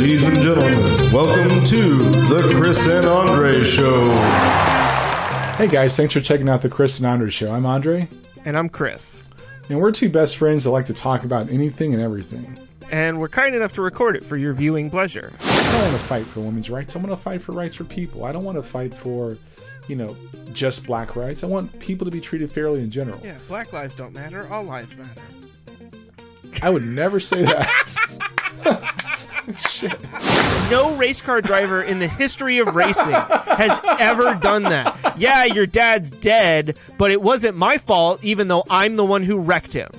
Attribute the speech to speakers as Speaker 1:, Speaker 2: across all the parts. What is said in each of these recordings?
Speaker 1: Ladies and gentlemen, welcome to the Chris and Andre Show.
Speaker 2: Hey guys, thanks for checking out the Chris and Andre Show. I'm Andre,
Speaker 3: And I'm Chris.
Speaker 2: and we're two best friends that like to talk about anything and everything.
Speaker 3: And we're kind enough to record it for your viewing pleasure.
Speaker 2: I don't want to fight for women's rights. I want to fight for rights for people. I don't want to fight for, you know, just black rights. I want people to be treated fairly in general.
Speaker 3: Yeah, black lives don't matter, all lives matter.
Speaker 2: I would never say that.
Speaker 3: No race car driver in the history of racing has ever done that. Yeah, your dad's dead, but it wasn't my fault, even though I'm the one who wrecked him.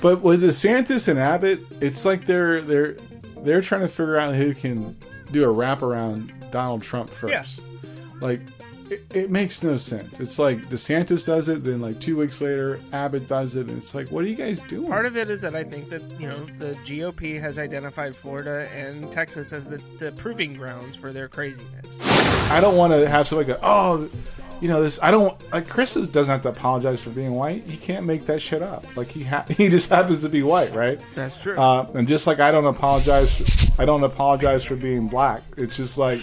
Speaker 2: But with DeSantis and Abbott, it's like they're they're they're trying to figure out who can do a wraparound Donald Trump first.
Speaker 3: Yeah.
Speaker 2: Like it, it makes no sense. It's like DeSantis does it, then like two weeks later, Abbott does it, and it's like, what are you guys doing?
Speaker 3: Part of it is that I think that, you know, the GOP has identified Florida and Texas as the, the proving grounds for their craziness.
Speaker 2: I don't want to have somebody go, oh, you know this. I don't like Chris doesn't have to apologize for being white. He can't make that shit up. Like he ha- he just happens to be white, right?
Speaker 3: That's true.
Speaker 2: Uh, and just like I don't apologize, I don't apologize for being black. It's just like,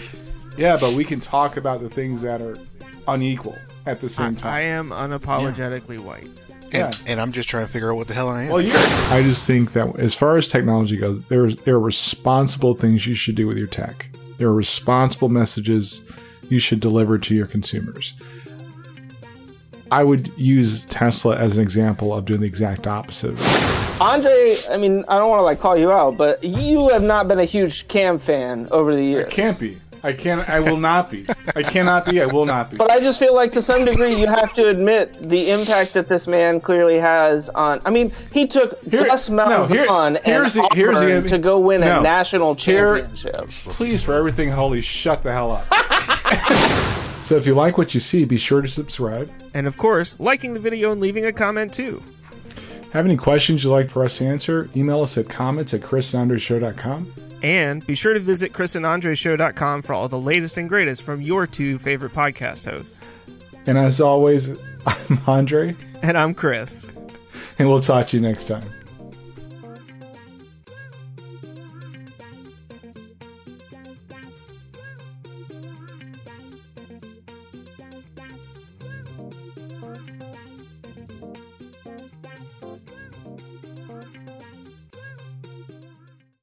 Speaker 2: yeah, but we can talk about the things that are unequal at the same time.
Speaker 3: I am unapologetically white.
Speaker 4: And,
Speaker 2: Yeah.
Speaker 4: and I'm just trying to figure out what the hell I am.
Speaker 2: well, you're. I just think that as far as technology goes, there's there are responsible things you should do with your tech. There are responsible messages you should deliver to your consumers. I would use Tesla as an example of doing the exact opposite.
Speaker 5: Andre, I mean, I don't want to like call you out, but you have not been a huge Cam fan over the years.
Speaker 2: Can't be. I can't. I will not be. I cannot be. I will not be.
Speaker 5: But I just feel like to some degree you have to admit the impact that this man clearly has on. I mean, he took
Speaker 2: Here-
Speaker 5: Gus
Speaker 2: no,
Speaker 5: Malzahn
Speaker 2: here-
Speaker 5: and
Speaker 2: here's the- here's the-
Speaker 5: Auburn to go win
Speaker 2: no.
Speaker 5: a national
Speaker 2: Here-
Speaker 5: championship.
Speaker 2: Please, for everything holy, shut the hell up. so if you like what you see, be sure to subscribe.
Speaker 3: And of course, liking the video and leaving a comment too.
Speaker 2: Have any questions you'd like for us to answer? Email us at comments at chrisandandreshow.com.
Speaker 3: And be sure to visit chrisandandreshow.com for all the latest and greatest from your two favorite podcast hosts.
Speaker 2: And as always, I'm Andre,
Speaker 3: And I'm Chris.
Speaker 2: and we'll talk to you next time.